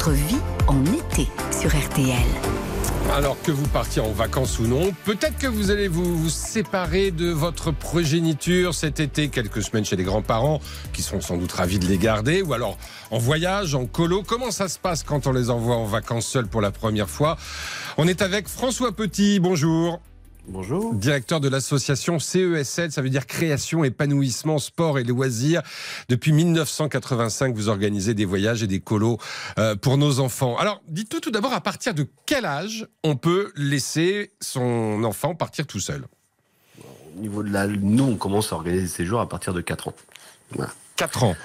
votre vie en été sur RTL. Alors que vous partiez en vacances ou non, peut-être que vous allez vous, vous, séparer de votre progéniture cet été, quelques semaines chez les grands-parents, qui sont sans doute ravis de les garder, ou alors en voyage, en colo. Comment ça se passe quand on les envoie en vacances seuls pour la première fois? On est avec François Petit, bonjour. Bonjour. Directeur de l'association CESL, ça veut dire création, épanouissement, sport et loisirs. Depuis 1985, vous organisez des voyages et des colos euh, pour nos enfants. Alors, dites-nous tout d'abord à partir de quel âge on peut laisser son enfant partir tout seul? Au niveau de la... Nous, on commence à organiser des séjours à partir de 4 ans. Voilà. 4 ans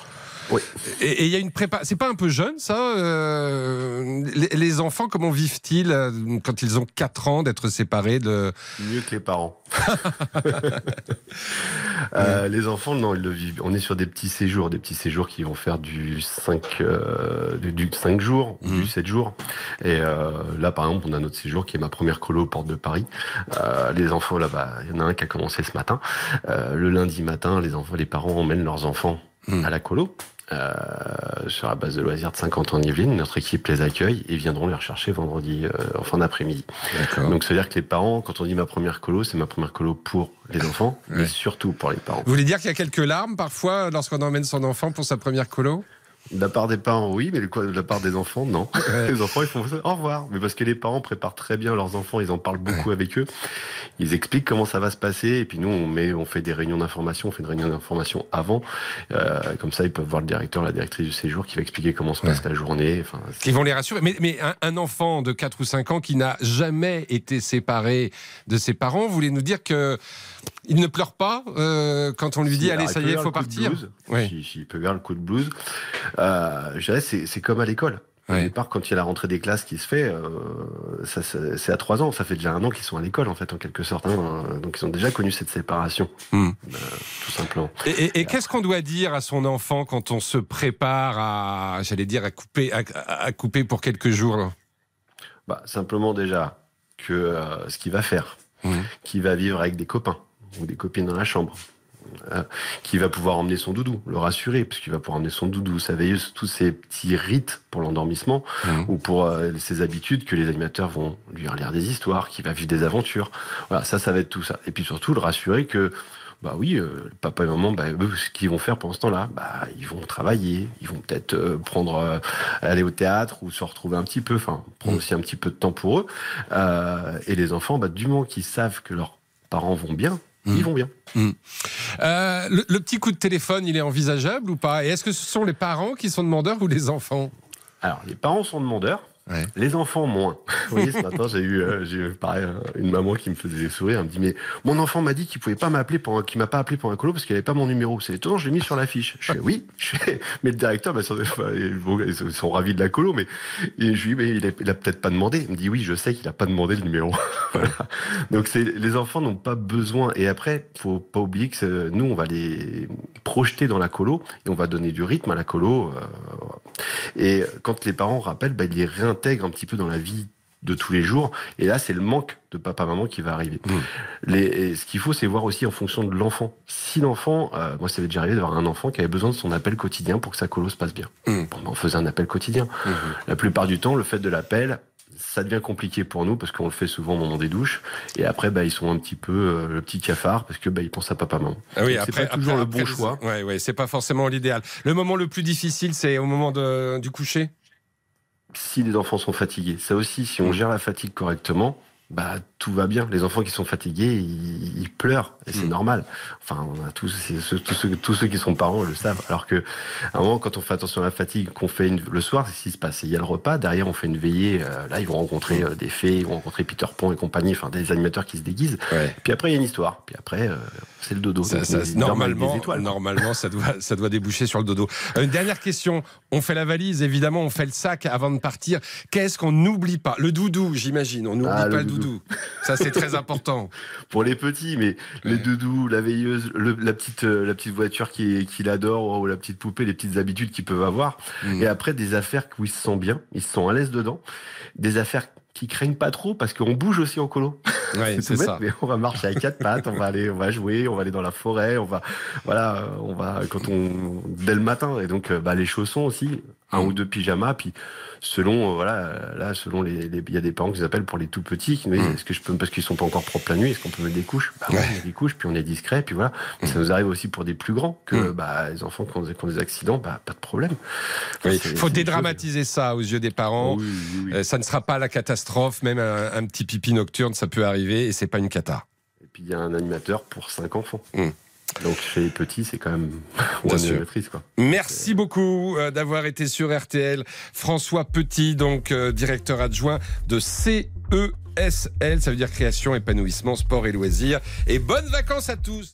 oui. Et il y a une prépa. C'est pas un peu jeune, ça euh, les, les, enfants, comment vivent-ils euh, quand ils ont 4 ans d'être séparés de. Mieux que les parents. euh, les enfants, non, ils le vivent. On est sur des petits séjours, des petits séjours qui vont faire du 5, euh, du 5 jours, mmh. du 7 jours. Et euh, là, par exemple, on a notre séjour qui est ma première colo aux portes de Paris. Euh, les enfants, là-bas, il y en a un qui a commencé ce matin. Euh, le lundi matin, les enfants, les parents emmènent leurs enfants mmh. à la colo. Euh, sur la base de loisirs de 50 ans en Yvelines. Notre équipe les accueille et viendront les rechercher vendredi euh, en fin d'après-midi. Donc, c'est-à-dire que les parents, quand on dit ma première colo, c'est ma première colo pour les enfants, ouais. mais surtout pour les parents. Vous voulez dire qu'il y a quelques larmes parfois lorsqu'on emmène son enfant pour sa première colo? De la part des parents, oui, mais de la part des enfants, non. Ouais. Les enfants, ils font. Au revoir. Mais parce que les parents préparent très bien leurs enfants, ils en parlent beaucoup ouais. avec eux. Ils expliquent comment ça va se passer. Et puis nous, on met, on fait des réunions d'information. On fait une réunion d'information avant. Euh, comme ça, ils peuvent voir le directeur, la directrice du séjour qui va expliquer comment se passe ouais. la journée. Enfin, Ils vont les rassurer. Mais, mais un, un, enfant de 4 ou 5 ans qui n'a jamais été séparé de ses parents, vous voulez nous dire que il ne pleure pas euh, quand on lui dit si, allez ça y est il faut partir oui. si, si, il peut faire le coup de blues euh, je dirais c'est comme à l'école au départ, quand il y a la rentrée des classes qui se fait, euh, c'est à trois ans. Ça fait déjà un an qu'ils sont à l'école, en fait, en quelque sorte. Hein. Donc, ils ont déjà connu cette séparation, Hmm. euh, tout simplement. Et, et, et qu'est-ce qu'on doit dire à son enfant quand on se prépare à, j'allais dire, à couper, à, à couper pour quelques jours là? Bah, Simplement déjà que euh, ce qu'il va faire, Hmm. qu'il va vivre avec des copains ou des copines dans la chambre, euh, qui va pouvoir emmener son doudou, le rassurer, parce qu'il va pouvoir emmener son doudou, sa veilleuse, tous ces petits rites pour l'endormissement mmh. ou pour euh, ses habitudes que les animateurs vont lui relire des histoires, qu'il va vivre des aventures. Voilà, ça, ça va être tout ça. Et puis surtout, le rassurer que bah oui, euh, papa et maman, bah, eux, ce qu'ils vont faire pendant ce temps-là, bah, ils vont travailler, ils vont peut-être euh, prendre, euh, aller au théâtre ou se retrouver un petit peu, enfin, prendre mmh. aussi un petit peu de temps pour eux. Et les enfants, bah, du moment qu'ils savent que leurs parents vont bien, mmh. ils vont bien. Mmh. Le, le, petit coup de téléphone, il est envisageable ou pas? Et est-ce que ce sont les parents qui sont demandeurs ou les enfants? Alors, les parents sont demandeurs. Ouais. Les enfants, moins. Vous voyez, ce matin, j'ai eu, euh, j'ai eu pareil, une maman qui me faisait des sourires. Elle me dit, mais mon enfant m'a dit qu'il pouvait pas m'appeler pour, qu'il m'a pas appelé pour un colo parce qu'il avait pas mon numéro. C'est étonnant, je l'ai mis sur l'affiche. Je fais, oui, je fais, mais le directeur, bah, ils sont ravis de la colo, mais, et je lui dis, mais il a, il a peut-être pas demandé. Il me dit, oui, je sais qu'il a pas demandé le numéro. voilà. Donc, c'est, les enfants n'ont pas besoin. Et après, faut pas oublier que nous, on va les projeter dans la colo et on va donner du rythme à la colo. Euh, et quand les parents rappellent, bah, ils les réintègrent un petit peu dans la vie de tous les jours. Et là, c'est le manque de papa-maman qui va arriver. Mmh. Les, ce qu'il faut, c'est voir aussi en fonction de l'enfant. Si l'enfant, euh, moi, ça m'est déjà arrivé d'avoir un enfant qui avait besoin de son appel quotidien pour que sa colo se passe bien. Mmh. Bon, on faisait un appel quotidien. Mmh. La plupart du temps, le fait de l'appel, ça devient compliqué pour nous parce qu'on le fait souvent au moment des douches et après bah, ils sont un petit peu euh, le petit cafard parce que bah, ils pensent à papa maman. Ah oui, après, c'est pas toujours après, le bon après, choix. Ouais, ouais, c'est pas forcément l'idéal. Le moment le plus difficile, c'est au moment de, du coucher? Si les enfants sont fatigués, ça aussi, si on gère la fatigue correctement, bah tout va bien. Les enfants qui sont fatigués, ils, ils pleurent et c'est mmh. normal. Enfin, on a tous, ceux, tous, ceux, tous ceux qui sont parents le savent. Alors que, à un moment, quand on fait attention à la fatigue, qu'on fait une, le soir, c'est ce qui se passe. Il y a le repas, derrière on fait une veillée. Euh, là, ils vont rencontrer euh, des fées, ils vont rencontrer Peter Pan et compagnie, enfin des animateurs qui se déguisent. Ouais. Puis après, il y a une histoire. Puis après, euh, c'est le dodo. Ça, ça, normalement, normalement, ça doit, ça doit déboucher sur le dodo. Une dernière question. On fait la valise, évidemment, on fait le sac avant de partir. Qu'est-ce qu'on n'oublie pas? Le doudou, j'imagine. On n'oublie ah, pas le doudou. doudou. Ça, c'est très important. Pour les petits, mais ouais. les doudous, la veilleuse, le, la, petite, euh, la petite voiture qu'il qui adore, ou la petite poupée, les petites habitudes qu'ils peuvent avoir. Mmh. Et après, des affaires où ils se sentent bien, ils se sentent à l'aise dedans. Des affaires qui craignent pas trop parce qu'on bouge aussi en colo. Ouais, c'est ça. Mais on va marcher à quatre pattes, on va aller, on va jouer, on va aller dans la forêt, on va, voilà, on va quand on dès le matin et donc bah les chaussons aussi. Un Mm. ou deux pyjamas, puis selon, euh, voilà, là, selon les, il y a des parents qui appellent pour les tout petits, qui nous disent, Mm. est-ce que je peux, parce qu'ils sont pas encore propres la nuit, est-ce qu'on peut mettre des couches? Bah ouais, y a des couches, puis on est discret, puis voilà. Mais ça nous arrive aussi pour des plus grands, que Mm. bah, les enfants qui ont, qui ont des accidents, bah, pas de problème. Il faut dédramatiser ça aux yeux des parents. oui, oui. Euh, ça ne sera pas la catastrophe, même un, un petit pipi nocturne, ça peut arriver et c'est pas une cata. Et puis il y a un animateur pour cinq enfants. Donc chez les petits, c'est quand même quoi. Merci beaucoup euh, d'avoir été sur RTL. François Petit, donc euh, directeur adjoint de CESL, ça veut dire création, épanouissement, sport et loisirs. Et bonnes vacances à tous.